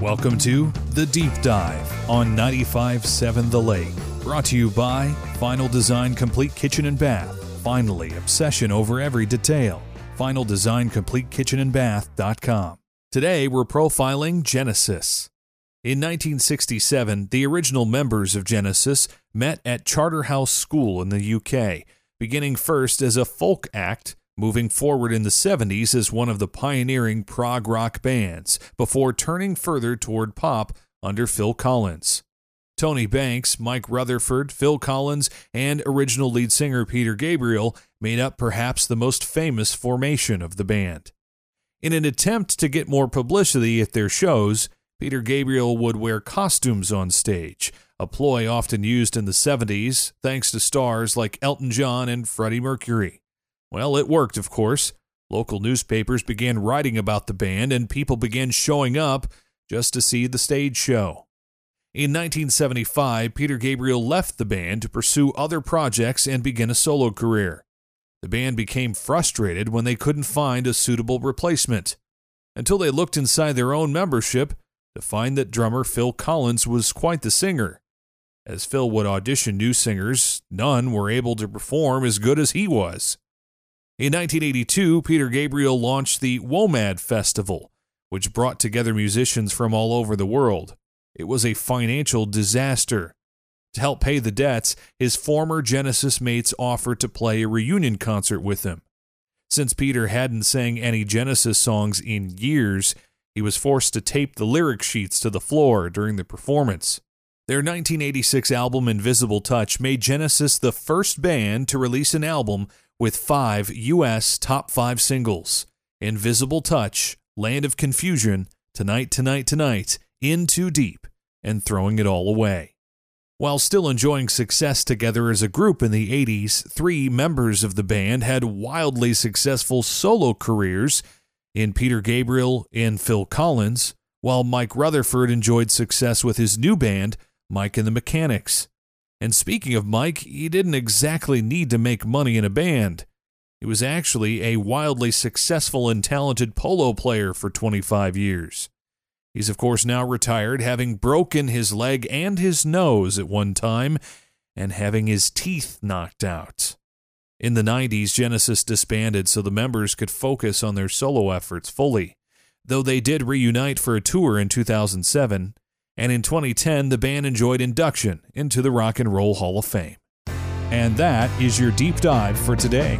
Welcome to The Deep Dive on 95.7 The Lake. Brought to you by Final Design Complete Kitchen and Bath. Finally, obsession over every detail. Final Design Complete Kitchen and Bath.com. Today, we're profiling Genesis. In 1967, the original members of Genesis met at Charterhouse School in the UK, beginning first as a folk act moving forward in the 70s as one of the pioneering prog rock bands before turning further toward pop under Phil Collins. Tony Banks, Mike Rutherford, Phil Collins, and original lead singer Peter Gabriel made up perhaps the most famous formation of the band. In an attempt to get more publicity at their shows, Peter Gabriel would wear costumes on stage, a ploy often used in the 70s thanks to stars like Elton John and Freddie Mercury. Well, it worked, of course. Local newspapers began writing about the band, and people began showing up just to see the stage show. In 1975, Peter Gabriel left the band to pursue other projects and begin a solo career. The band became frustrated when they couldn't find a suitable replacement, until they looked inside their own membership to find that drummer Phil Collins was quite the singer. As Phil would audition new singers, none were able to perform as good as he was. In 1982, Peter Gabriel launched the WOMAD Festival, which brought together musicians from all over the world. It was a financial disaster. To help pay the debts, his former Genesis mates offered to play a reunion concert with him. Since Peter hadn't sang any Genesis songs in years, he was forced to tape the lyric sheets to the floor during the performance. Their 1986 album Invisible Touch made Genesis the first band to release an album with five U.S. top five singles Invisible Touch, Land of Confusion, Tonight, Tonight, Tonight, In Too Deep, and Throwing It All Away. While still enjoying success together as a group in the 80s, three members of the band had wildly successful solo careers in Peter Gabriel and Phil Collins, while Mike Rutherford enjoyed success with his new band, Mike and the Mechanics. And speaking of Mike, he didn't exactly need to make money in a band. He was actually a wildly successful and talented polo player for 25 years. He's, of course, now retired, having broken his leg and his nose at one time and having his teeth knocked out. In the 90s, Genesis disbanded so the members could focus on their solo efforts fully, though they did reunite for a tour in 2007 and in 2010, the band enjoyed induction into the Rock and Roll Hall of Fame. And that is your deep dive for today.